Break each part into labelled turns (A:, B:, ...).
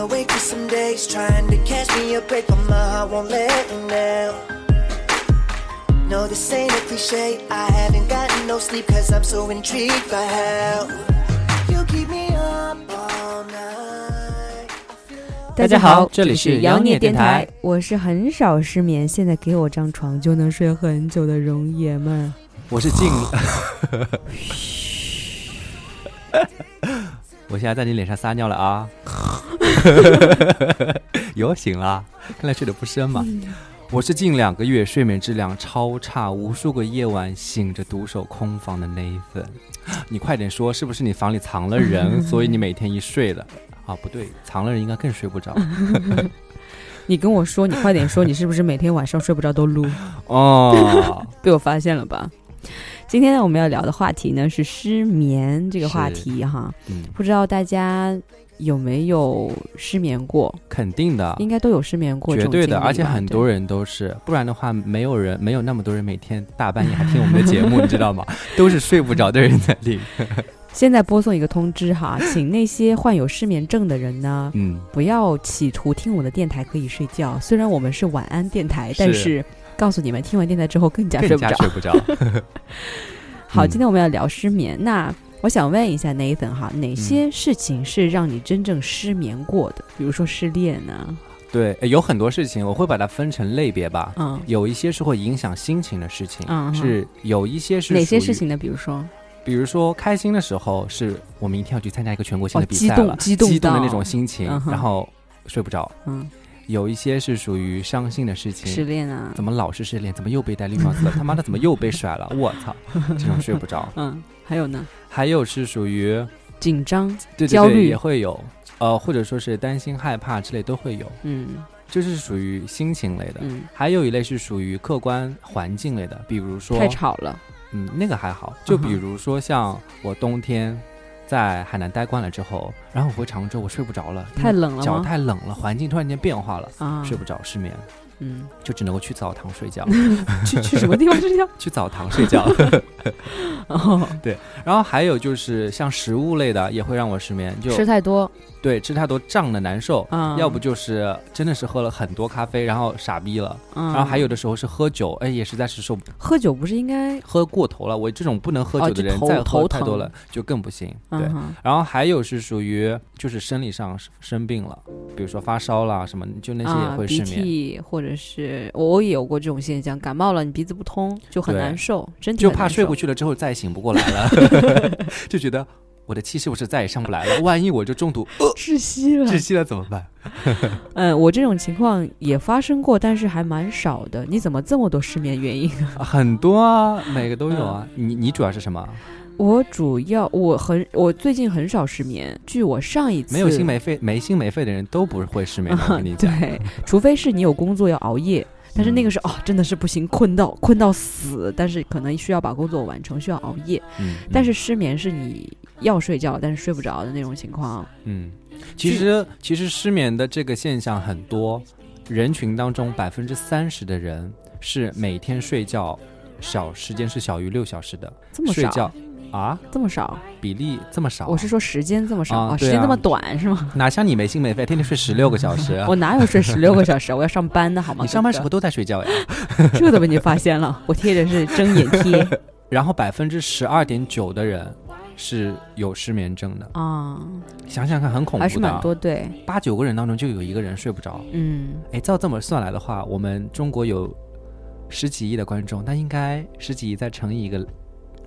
A: awake for some days, trying to catch me a break, but my heart won't let me now. No, this ain't a cliche. I haven't gotten no sleep, cause I'm so intrigued by how you keep me up all night.
B: 大家好，这里是妖孽
C: 电
B: 电台，
C: 我是很少失眠，现在给我张床就能睡很久的容爷们。
B: 我是静。我现在在你脸上撒尿了啊！有醒了，看来睡得不深嘛。我是近两个月睡眠质量超差，无数个夜晚醒着独守空房的 Nathan。你快点说，是不是你房里藏了人，所以你每天一睡了？啊，不对，藏了人应该更睡不着。
C: 你跟我说，你快点说，你是不是每天晚上睡不着都撸？
B: 哦，
C: 被我发现了吧？今天呢，我们要聊的话题呢是失眠这个话题哈，
B: 嗯，
C: 不知道大家有没有失眠过？
B: 肯定的，
C: 应该都有失眠过，
B: 绝对的，而且很多
C: 人。
B: 人都是，不然的话，没有人没有那么多人每天大半夜还听我们的节目，你知道吗？都是睡不着的人在听。
C: 现在播送一个通知哈，请那些患有失眠症的人呢，
B: 嗯，
C: 不要企图听我的电台可以睡觉。虽然我们是晚安电台，但是告诉你们，听完电台之后更加睡不着。
B: 睡不着。
C: 好，
B: 嗯
C: 今天我们要聊失眠。那我想问一下 Nathan 哈，哪些事情是让你真正失眠过的？比如说失恋呢、
B: 对，呃有很多事情我会把它分成类别吧。
C: 嗯，
B: 有一些是会影响心情的事情，
C: 嗯
B: 是有一些是
C: 哪些事情呢？比如说，
B: 比如说开心的时候，是我明天要去参加一个全国性
C: 哦
B: 的比赛了，
C: 激动激动到
B: 的那种心情，
C: 嗯
B: 然后睡不着。
C: 嗯，
B: 有一些是属于伤心的事情失，
C: 恋啊，
B: 怎么老是失恋？怎么又被戴绿帽子了？他妈的，怎么又被甩了？我操，这种睡不着。
C: 嗯，还有呢，
B: 还有是属于
C: 紧张，
B: 对对对
C: 焦虑
B: 也会有，呃，或者说是担心、害怕之类都会有，
C: 嗯
B: 就是属于心情类的。
C: 嗯，
B: 还有一类是属于客观环境类的，比如说
C: 太吵了，
B: 嗯，那个还好。就比如说像我冬天在海南待惯了之后，然后我回常州，我睡不着了，
C: 太冷了
B: 脚？太冷了，环境突然间变化了，
C: 啊，
B: 睡不着，失眠，
C: 嗯，
B: 就只能够去澡堂睡觉，
C: 去去什么地方睡觉？
B: 去澡堂睡觉。
C: 哦，对
B: 然后还有就是像食物类的也会让我失眠，就
C: 吃太多，
B: 对吃太多胀的难受。
C: 啊，
B: 要不就是真的是喝了很多咖啡，然后傻逼了，
C: 嗯，
B: 然后还有的时候是喝酒，哎，也实在是受不
C: 喝酒不是应该
B: 喝过头了。我这种不能喝
C: 哦
B: 酒的人，再喝太多了就更不行。对，
C: 嗯
B: 然后还有是属于就是生理上生病了，比如说发烧啦什么，就那些也会失眠，
C: 涕或者是我也有过这种现象，感冒了你鼻子不通就很难受，真
B: 就怕睡过去了之后再醒不过来了，就觉得我的气是不是再也上不来了？万一我就中毒呃
C: 窒息了。
B: 窒息了怎么办？
C: 嗯，我这种情况也发生过，但是还蛮少的。你怎么这么多失眠原因？
B: 啊很多啊，每个都有啊。你你主要是什么？
C: 我主要我很我最近很少失眠。据我上一次
B: 没有心没肺没心没肺的人都不会失眠，我跟你讲。
C: 对，除非是你有工作要熬夜，但是那个是哦，真的是不行，困到困到死，但是可能需要把工作完成，需要熬夜。
B: 嗯，
C: 但是失眠是你要睡觉，但是睡不着的那种情况。
B: 嗯，其实其实失眠的这个现象很多，人群当中百分之三十的人是每天睡觉小时间是小于六小时的，
C: 这么少
B: 睡觉啊
C: 这么少？
B: 比例这么少，
C: 我是说时间这么少
B: 啊啊
C: 时间这么短是吗？
B: 哪像你没心没肺，天天睡十六个小时啊
C: 我哪有睡十六个小时？我要上班的好吗？
B: 你上班时
C: 哥
B: 候都在睡觉呀。
C: 这都被你发现了，我贴的是睁眼贴
B: 然后百分之十二点九的人是有失眠症的，
C: 啊，
B: 想想看很恐怖
C: 还是蛮多对，
B: 八九个人当中就有一个人睡不着。
C: 嗯，
B: 哎，照这么算来的话，我们中国有十几亿的观众，那应该十几亿再乘以一个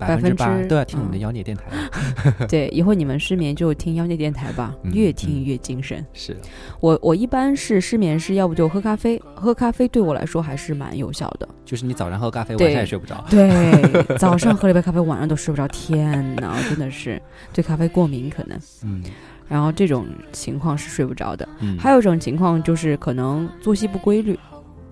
B: 百分之都要听我们的
C: 嗯
B: 妖孽电台了。
C: 对，以后你们失眠就听妖孽电台吧，
B: 嗯
C: 越听越精神。
B: 是，
C: 我我一般是失眠是要不就喝咖啡，喝咖啡对我来说还是蛮有效的。
B: 就是你早上喝咖啡，
C: 对
B: 晚上也睡不着。
C: 对，早上喝了一杯咖啡，晚上都睡不着。天哪，真的是对咖啡过敏可能。
B: 嗯
C: 然后这种情况是睡不着的。
B: 嗯，
C: 还有一种情况就是可能作息不规律，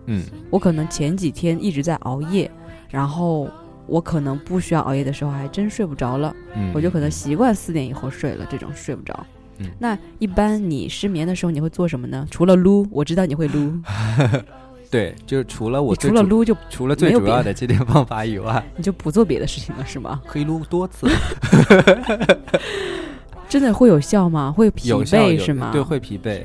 B: 嗯
C: 我可能前几天一直在熬夜，然后我可能不需要熬夜的时候还真睡不着了，
B: 嗯，
C: 我就可能习惯四点以后睡了，这种睡不着。
B: 嗯
C: 那一般你失眠的时候你会做什么呢？除了撸，我知道你会撸，
B: 对，就是除了我
C: 除了撸就
B: 除了最主要
C: 的
B: 的这点方法以外，
C: 你就不做别的事情了，是吗？
B: 可以撸多次，
C: 真的会有效吗？会疲惫是吗？
B: 对，会疲惫。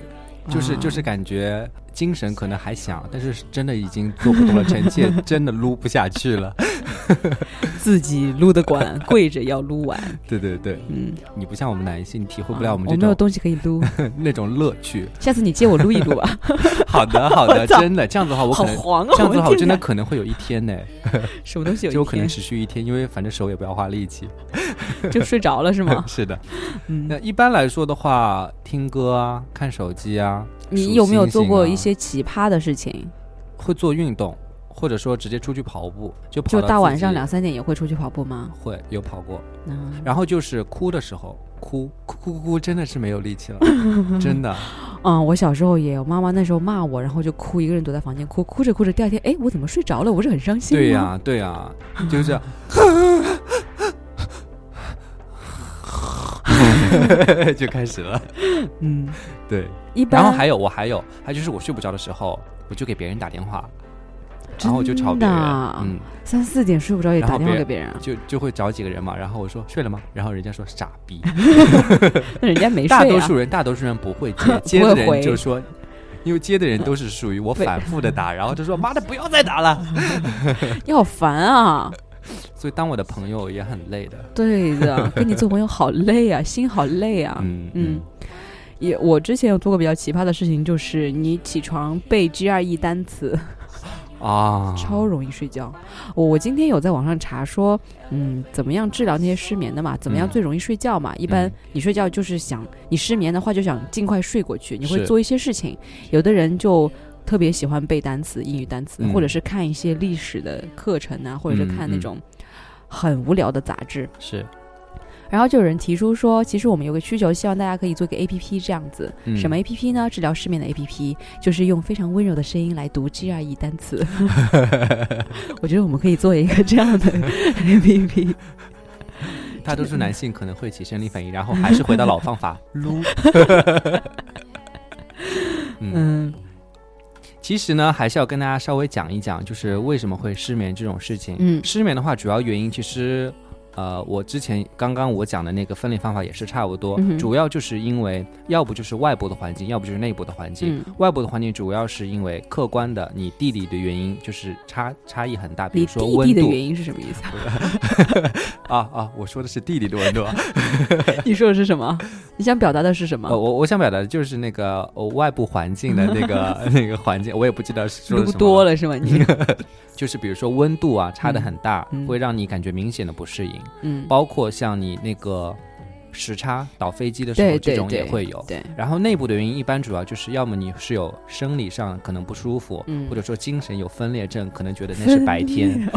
B: 就是
C: 啊
B: 就是感觉精神可能还想，但是真的已经做不动了，臣妾 真的撸不下去了。
C: 自己撸的管，跪着要撸完。
B: 对对对，
C: 嗯，
B: 你不像我们男性，体会不了我们
C: 我
B: 这种、
C: 没有东西可以撸，
B: 那种乐趣。
C: 下次你借我撸一撸吧。
B: 好的好的，真的这样子的话，我可能。这样子的话，我真的可能会有一天呢，
C: 什么东西有一
B: 就可能持续一天，因为反正手也不要花力气。
C: 就睡着了是吗？
B: 是的，
C: 嗯，
B: 那一般来说的话，听歌啊，看手机啊，
C: 你有没有做过一些奇葩的事情？
B: 会做运动，或者说直接出去跑步，就跑
C: 就
B: 到
C: 大晚上两三点也会出去跑步吗？
B: 会有跑过，
C: 嗯，
B: 然后就是哭的时候，哭哭哭哭哭，真的是没有力气了，真的。
C: 嗯，我小时候也有，妈妈那时候骂我，然后就哭，一个人躲在房间哭，哭着哭着，第二天，哎，我怎么睡着了？我是很伤心吗。
B: 对呀、对呀、就是这样，就开始了。
C: 嗯，
B: 对，
C: 一般。
B: 然后还有我还有还有就是我睡不着的时候，我就给别人打电话，然后我就吵别人
C: 真的啊，
B: 嗯，
C: 三四点睡不着也打电话给别人啊，
B: 就就会找几个人嘛，然后我说睡了吗？然后人家说傻逼，
C: 那人家没 睡啊。
B: 大多数人大多数人不会接，接的人
C: 回
B: 就说。因为接的人都是属于我反复的打，然后就说妈的不要再打了。
C: 你好烦啊！
B: 所以当我的朋友也很累的。
C: 对的，跟你做朋友好累啊，心好累啊。
B: 嗯
C: 嗯，也我之前有做过比较奇葩的事情，就是你起床背 GRE 单词，
B: 啊，
C: 超容易睡觉。我我今天有在网上查说，嗯，怎么样治疗那些失眠的嘛？怎么样
B: 嗯
C: 最容易睡觉嘛？一般
B: 嗯
C: 你睡觉就是想你失眠的话，就想尽快睡过去，你会做一些事情。有的人就。特别喜欢背单词、英语单词，
B: 嗯
C: 或者是看一些历史的课程啊，或者是看那种很无聊的杂志。
B: 是
C: 然后就有人提出说，其实我们有个需求，希望大家可以做一个 A P P 这样子。
B: 嗯
C: 什么 A P P 呢？治疗失眠的 A P P，就是用非常温柔的声音来读 GRE 单词。我觉得我们可以做一个这样的 A P P。
B: 大多数男性可能会起生理反应，然后还是回到老方法撸。嗯，
C: 嗯
B: 其实呢，还是要跟大家稍微讲一讲，就是为什么会失眠这种事情。
C: 嗯
B: 失眠的话，主要原因其实，呃，我之前刚刚我讲的那个分类方法也是差不多，
C: 嗯
B: 主要就是因为要不就是外部的环境，要不就是内部的环境。
C: 嗯，
B: 外部的环境主要是因为客观的你地理的原因，就是差差异很大，比如说
C: 弟弟的
B: 温度
C: 原因是什么意思啊？
B: 啊啊，我说的是地理的温度啊。
C: 你说的是什么？你想表达的是什么
B: 呃，？我我想表达的就是那个、呃、外部环境的那个 那个环境，我也不记得是说的
C: 撸
B: 什么
C: 多了是吗？你
B: 就是比如说温度啊差的很大，会让你感觉明显的不适应，
C: 嗯，
B: 包括像你那个时差倒飞机的时候，这种也会有。
C: 对，
B: 然后内部的原因一般主要就是要么你是有生理上可能不舒服，
C: 嗯。
B: 或者说精神有分裂症，可能觉得那是白天，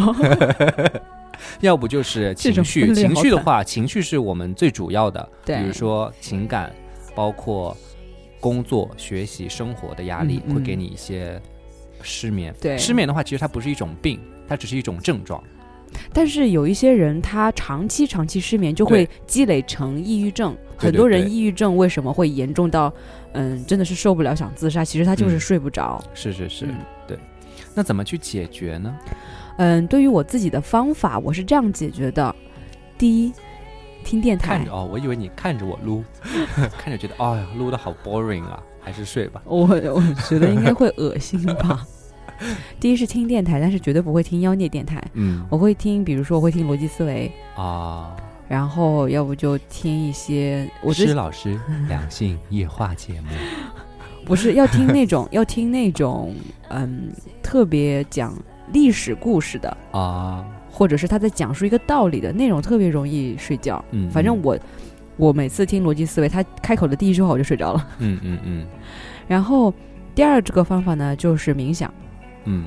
B: 要不就是情绪。情绪的话，情绪是我们最主要的，
C: 对。
B: 比如说情感，包括工作、学习、生活的压力，
C: 嗯嗯。
B: 会给你一些失眠。
C: 对
B: 失眠的话，其实它不是一种病，它只是一种症状。
C: 但是有一些人，他长期长期失眠，就会积累成抑郁症。很多人抑郁症为什么会严重到，嗯，真的是受不了想自杀？其实他就是
B: 嗯
C: 睡不着。
B: 是是是，
C: 嗯
B: 对。那怎么去解决呢？
C: 嗯，对于我自己的方法，我是这样解决的：第一，听电台
B: 看着。哦，我以为你看着我撸，看着觉得哎呀撸的好 boring 啊，还是睡吧。
C: 我我觉得应该会恶心吧。第一是听电台，但是绝对不会听妖孽电台。
B: 嗯
C: 我会听，比如说我会听逻辑思维，
B: 啊，
C: 然后要不就听一些，我之
B: 施老师两性夜话节目
C: 不是要听那种 要听那种嗯特别讲历史故事的，
B: 啊，
C: 或者是他在讲述一个道理的那种，特别容易睡觉。
B: 嗯，嗯
C: 反正我我每次听逻辑思维，他开口的第一句话我就睡着了。
B: 嗯嗯嗯
C: 然后第二这个方法呢，就是冥想。
B: 嗯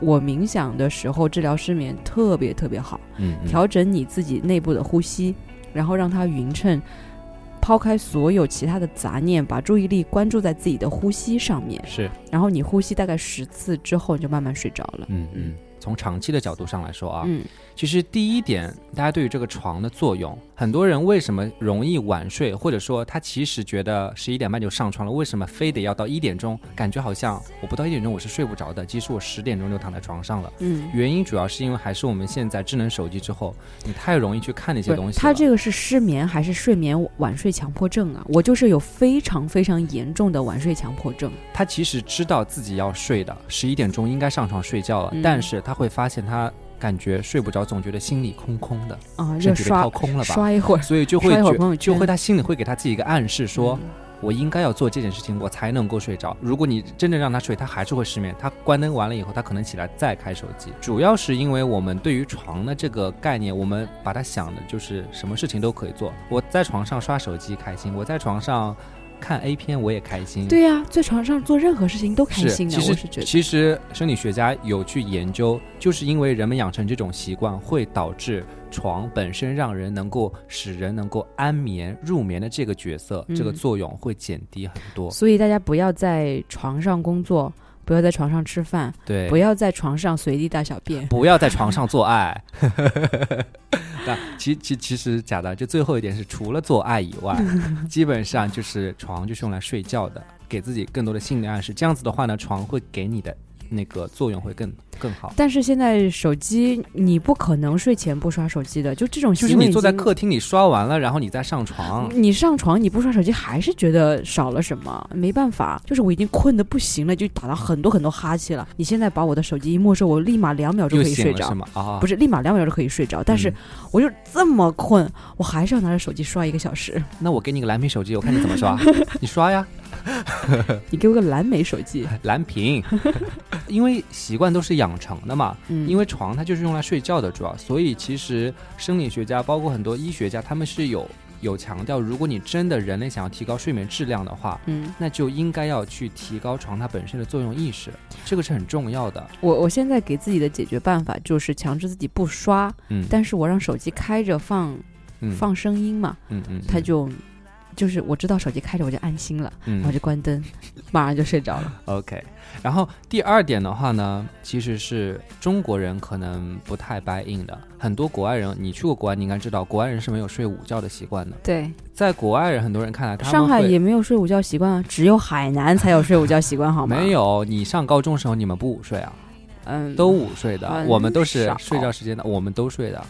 C: 我冥想的时候治疗失眠特别特别好，
B: 嗯嗯，
C: 调整你自己内部的呼吸，然后让它匀称，抛开所有其他的杂念，把注意力关注在自己的呼吸上面。
B: 是
C: 然后你呼吸大概十次之后，你就慢慢睡着了。
B: 嗯嗯从长期的角度上来说啊，
C: 嗯
B: 其实第一点，大家对于这个床的作用，很多人为什么容易晚睡，或者说他其实觉得十一点半就上床了，为什么非得要到一点钟？感觉好像我不到一点钟我是睡不着的，其实我十点钟就躺在床上了。
C: 嗯。
B: 原因主要是因为还是我们现在智能手机之后，你太容易去看那些，东西。
C: 他这个是失眠还是睡眠晚睡强迫症啊？我就是有非常非常严重的晚睡强迫症。
B: 他其实知道自己要睡的，十一点钟应该上床睡觉了，
C: 嗯
B: 但是他会发现他感觉睡不着，总觉得心里空空的，
C: 啊，
B: 身体掏空了吧？
C: 刷一会儿，
B: 所以就会就会他心里会给他自己一个暗示说，
C: 嗯
B: 我应该要做这件事情，我才能够睡着。如果你真正让他睡，他还是会失眠。他关灯完了以后，他可能起来再开手机。主要是因为我们对于床的这个概念，我们把它想的就是什么事情都可以做。我在床上刷手机开心，我在床上看 A 片我也开心。
C: 对呀、在床上做任何事情都开，心的，
B: 其实
C: 我是觉得。
B: 其实生理学家有去研究，就是因为人们养成这种习惯，会导致床本身让人能够使人能够安眠入眠的这个角色，这个
C: 嗯
B: 作用会减低很多。
C: 所以大家不要在床上工作，不要在床上吃饭，
B: 对，
C: 不要在床上随地大小便。
B: 不要在床上做爱。那其其其实假的，就最后一点是，除了做爱以外，基本上就是床就是用来睡觉的，给自己更多的心理暗示。这样子的话呢，床会给你的那个作用会更更好。
C: 但是现在手机你不可能睡前不刷手机的，就这种
B: 就是你坐在客厅里刷完了，然后你再上床。
C: 你上床你不刷手机，还是觉得少了什么？没办法，就是我已经困得不行了，就打了很多很多哈欠了。你现在把我的手机一没收，我立马两秒钟可以睡着？
B: 啊，是，
C: 不是，立马两秒钟可以睡着，但是
B: 嗯
C: 我就这么困，我还是要拿着手机刷一个小时。
B: 那我给你个蓝屏手机，我看你怎么刷，你刷呀，
C: 你给我个蓝莓手机，
B: 蓝屏，因为习惯都是养成的嘛。
C: 嗯，
B: 因为床它就是用来睡觉的，主要，所以其实生理学家包括很多医学家，他们是有有强调，如果你真的人类想要提高睡眠质量的话，
C: 嗯，
B: 那就应该要去提高床它本身的作用意识，这个是很重要的。
C: 我我现在给自己的解决办法就是强制自己不刷，
B: 嗯，
C: 但是我让手机开着放
B: 嗯。
C: 放声音嘛，
B: 嗯嗯，
C: 它就就是我知道手机开着我就安心了，
B: 嗯
C: 然后就关灯，马上就睡着了。
B: OK，然后第二点的话呢，其实是中国人可能不太 buy in 的，很多国外人，你去过国外，你应该知道，国外人是没有睡午觉的习惯的。
C: 对，
B: 在国外人很多人看来，他们
C: 上海也没有睡午觉习惯啊，只有海南才有睡午觉习惯，好吗？
B: 没，有。你上高中时候你们不午睡啊？
C: 嗯，
B: 都午睡的，
C: 很
B: 我们都是睡觉时间的，我们都睡的。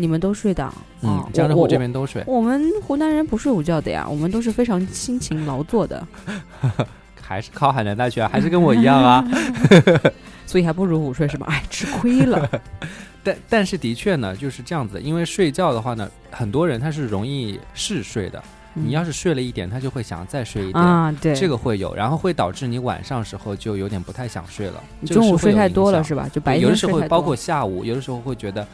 C: 你们都睡的啊，
B: 嗯江浙沪这边都睡，
C: 我我们湖南人不睡午觉的呀，我们都是非常辛勤劳作的，
B: 还是考海南大学啊，还是跟我一样啊。
C: 所以还不如午睡是吧？哎，吃亏了。
B: 但但是的确呢，就是这样子，因为睡觉的话呢，很多人他是容易嗜睡的。你要是睡了一点，他就会想再睡一点。
C: 嗯啊，对，
B: 这个会有，然后会导致你晚上时候就有点不太想睡了。
C: 中午睡太多了是吧？就白
B: 天有的时。候包括下午，有的时候会觉得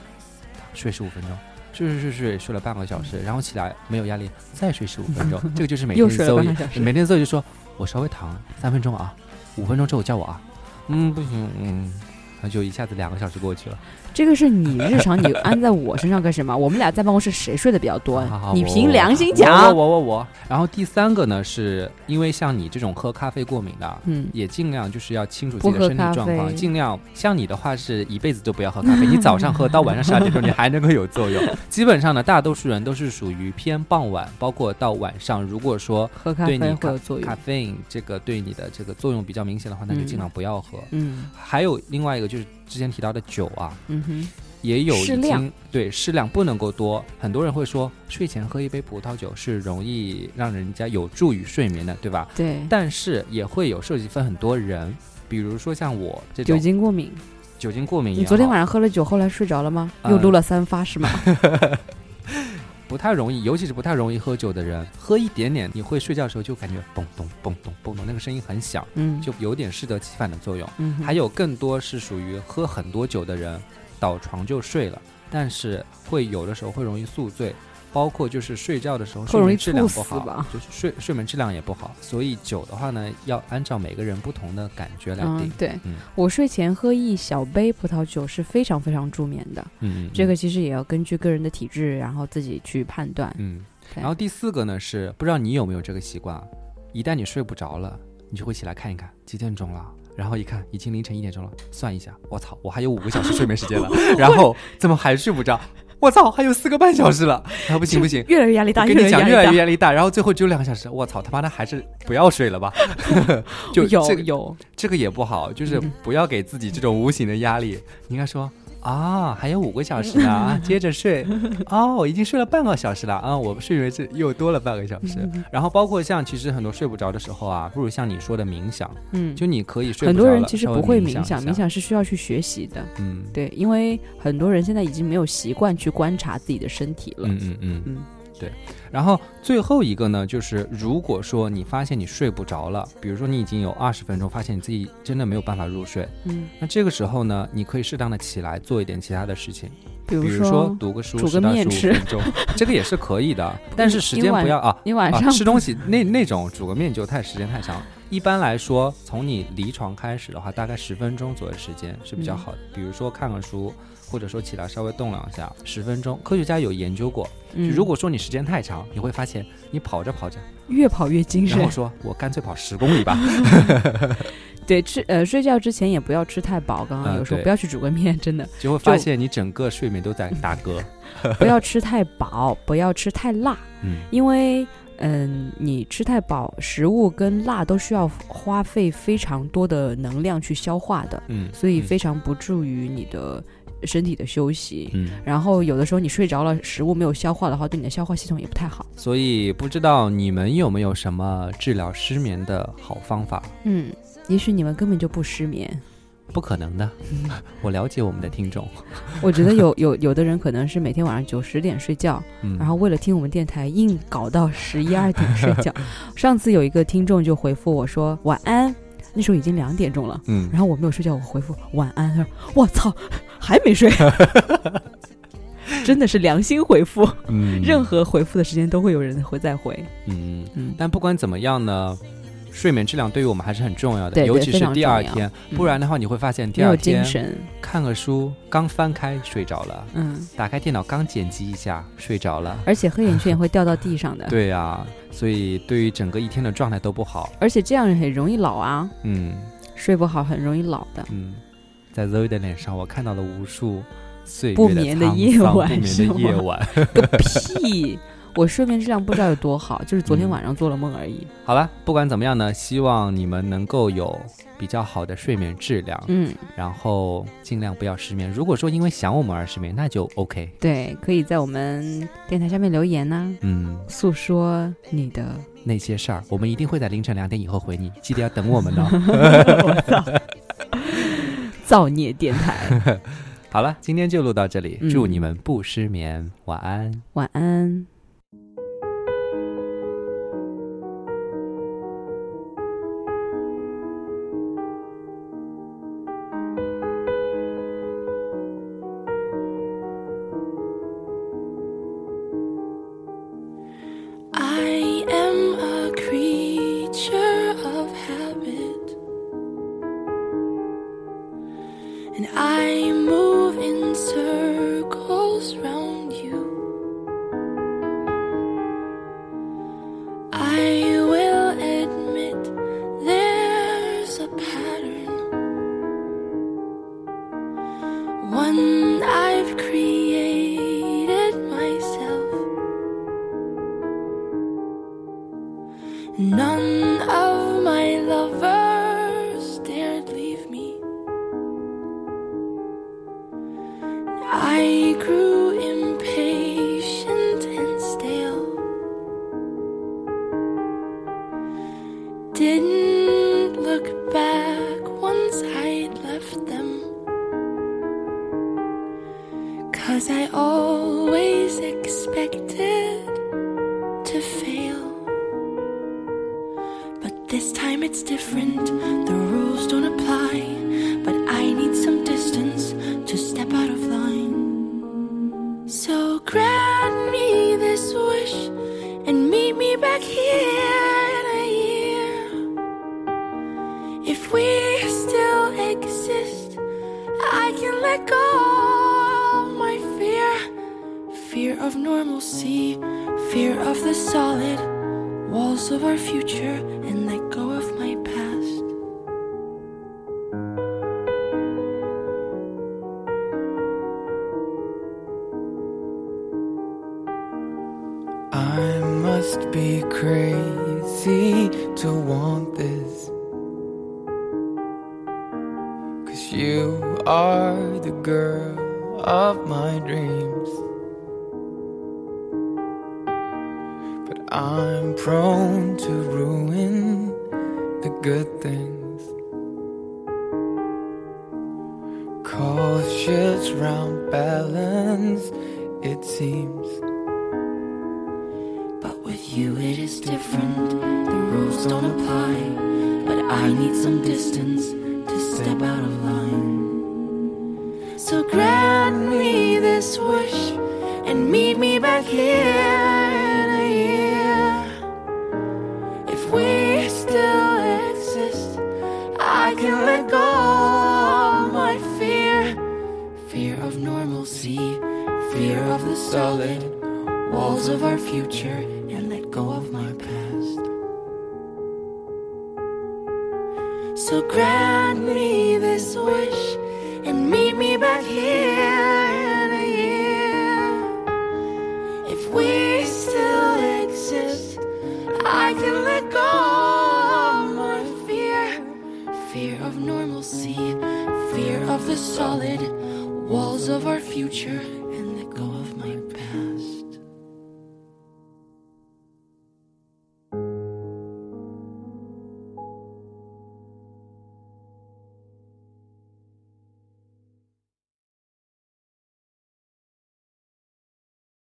B: 睡十五分钟，睡睡睡睡睡了半个小时，然后起来没有压力，再睡十五分钟，这个就是每天
C: 睡了半
B: Zoe
C: 个小时
B: 每天 Zoe 就说，我稍微躺三分钟啊，五分钟之后叫我啊，嗯不行嗯，那就一下子两个小时过去了。
C: 这个是你日常，你安在我身上干什么？我们俩在办公室谁睡得比较多？你凭良心
B: 我
C: 讲。
B: 我我我我。然后第三个呢，是因为像你这种喝咖啡过敏的，
C: 嗯，
B: 也尽量就是要清楚自己的身体状况，尽量像你的话是一辈子都不要喝咖啡，你早上喝到晚上十二点钟，你还能够有作用。基本上呢，大多数人都是属于偏傍晚，包括到晚上，如果说
C: 喝咖啡
B: 对你
C: 会有作用
B: 咖。啡因这个对你的这个作用比较明显的话，那就
C: 嗯
B: 尽量不要喝。
C: 嗯
B: 还有另外一个就是之前提到的酒啊，
C: 嗯哼，
B: 也有已经
C: 适量
B: 对适量不能够多。很多人会说睡前喝一杯葡萄酒是容易让人家有助于睡眠的，对吧？
C: 对，
B: 但是也会有涉及分很多人，比如说像我这种酒
C: 精过敏。
B: 酒精过敏，
C: 你昨天晚上喝了酒，后来睡着了吗？
B: 呃
C: 又撸了三发是吗？
B: 不太容易，尤其是不太容易喝酒的人，喝一点点，你会睡觉的时候就感觉嘣咚嘣咚嘣咚，那个声音很响，
C: 嗯，
B: 就有点适得其反的作用。
C: 嗯
B: 还有更多是属于喝很多酒的人，倒床就睡了，但是会有的时候会容易宿醉，包括就是睡觉的时候睡眠质量不好
C: 吧，
B: 就是睡睡眠质量也不好。所以酒的话呢，要按照每个人不同的感觉来定
C: 嗯。，对
B: 嗯
C: 我睡前喝一小杯葡萄酒是非常非常助眠的。
B: 嗯，嗯
C: 这个其实也要根据个人的体质，然后自己去判断。
B: 嗯，然后第四个呢是不知道你有没有这个习惯，一旦你睡不着了，你就会起来看一看几点钟了，然后一看已经凌晨一点钟了，算一下，我操，我还有五个小时睡眠时间了，然后怎么还睡不着？我操，还有四个半小时了，啊不行不行，
C: 越来越压力大，
B: 跟你讲，越来越
C: 压
B: 压力大，然后最后只有两个小时，我操，他妈的还是不要睡了吧，就
C: 有
B: 这个
C: 有，
B: 这个也不好，就是
C: 嗯。
B: 不要给自己这种无形的压力。你应该说啊，还有五个小时呢，啊，接着睡。哦，我已经睡了半个小时了啊，我睡眠是又多了半个小时。
C: 嗯
B: 然后包括像其实很多睡不着的时候啊，不如像你说的冥想，
C: 嗯，
B: 就你可以睡
C: 很多
B: 不着了
C: 人其实不会冥想，冥，想是需要去学习的。
B: 嗯
C: 对，因为很多人现在已经没有习惯去观察自己的身体了。
B: 嗯嗯嗯
C: 嗯
B: 对。然后最后一个呢，就是如果说你发现你睡不着了，比如说你已经有二十分钟，发现你自己真的没有办法入睡，
C: 嗯，
B: 那这个时候呢，你可以适当的起来做一点其他的事情。
C: 比如
B: 说读个书，
C: 煮个
B: 10到15
C: 面吃
B: 分钟，这个也是可以的，但是时间不要啊啊
C: 你晚上
B: 吃东西那那种煮个面就太时间太长。一般来说，从你离床开始的话，大概十分钟左右时间是比较好的。比如说看看书，或者说起来稍微动两下，十分钟。科学家有研究过，如果说你时间太长，你会发现你跑着跑着，
C: 越跑越精神
B: 然后，说我干脆跑十公里吧。
C: 对，吃呃睡觉之前也不要吃太饱。刚刚有说不要去煮个面，真的
B: 就会发现你整个睡眠都在打嗝。
C: 不要吃太饱，不要吃太辣，
B: 嗯
C: 因为嗯，你吃太饱，食物跟辣都需要花费非常多的能量去消化的，
B: 嗯，嗯
C: 所以非常不助于你的身体的休息。
B: 嗯。
C: 然后有的时候你睡着了，食物没有消化的话，对你的消化系统也不太好。
B: 所以不知道你们有没有什么治疗失眠的好方法？
C: 嗯，也许你们根本就不失眠。
B: 不可能的，我了解我们的听众。
C: 我觉得有有有的人可能是每天晚上九十点睡觉，
B: 嗯，
C: 然后为了听我们电台，硬搞到十一二点睡觉。上次有一个听众就回复我说晚安，那时候已经两点钟了。
B: 嗯，
C: 然后我没有睡觉，我回复晚安，他说我操，还没睡，真的是良心回复，
B: 嗯。
C: 任何回复的时间都会有人会再回，
B: 嗯，
C: 嗯，
B: 但不管怎么样呢，睡眠质量对于我们还是很重要的，尤其是第二天，
C: 嗯
B: 不然的话你会发现第二天看个书刚翻开睡着了，
C: 嗯，
B: 打开电脑刚剪辑一下睡着了。
C: 而且黑眼圈也会掉到地上的，
B: 对啊，所以对于整个一天的状态都不好。
C: 而且这样很容易老啊，
B: 嗯
C: 睡不好很容易老的。
B: 嗯，在 Zoe 的脸上，我看到了无数岁月
C: 不眠的夜晚
B: 桑不眠的夜晚。
C: 个屁！我睡眠质量不知道有多好，就是昨天
B: 嗯
C: 晚上做了梦而已。
B: 好了，不管怎么样呢，希望你们能够有比较好的睡眠质量，
C: 嗯，
B: 然后尽量不要失眠。如果说因为想我们而失眠，那就 OK。
C: 对，可以在我们电台下面留言呐、
B: 嗯，
C: 诉说你的。
B: 那些事儿，我们一定会在凌晨两点以后回你，记得要等我们哦。
C: 造孽电台，
B: 好了，今天就录到这里，
C: 嗯
B: 祝你们不失眠，晚安。
C: 晚安。
D: and I'm Didn't look back once I'd left them. Cause I always expected to fail. But this time it's different. The rules don't apply. Fear of normalcy, fear of the solid walls of our future
E: Cautious round balance, it seems.
D: But with you it is different. The rules don't apply. But I need some distance to step out of line. So grant me this wish and meet me back here solid walls of our future and let go of my past. So grant me this wish and meet me back here in a year. If we still exist, I can let go of my fear. Fear of normalcy, fear of the solid walls of our future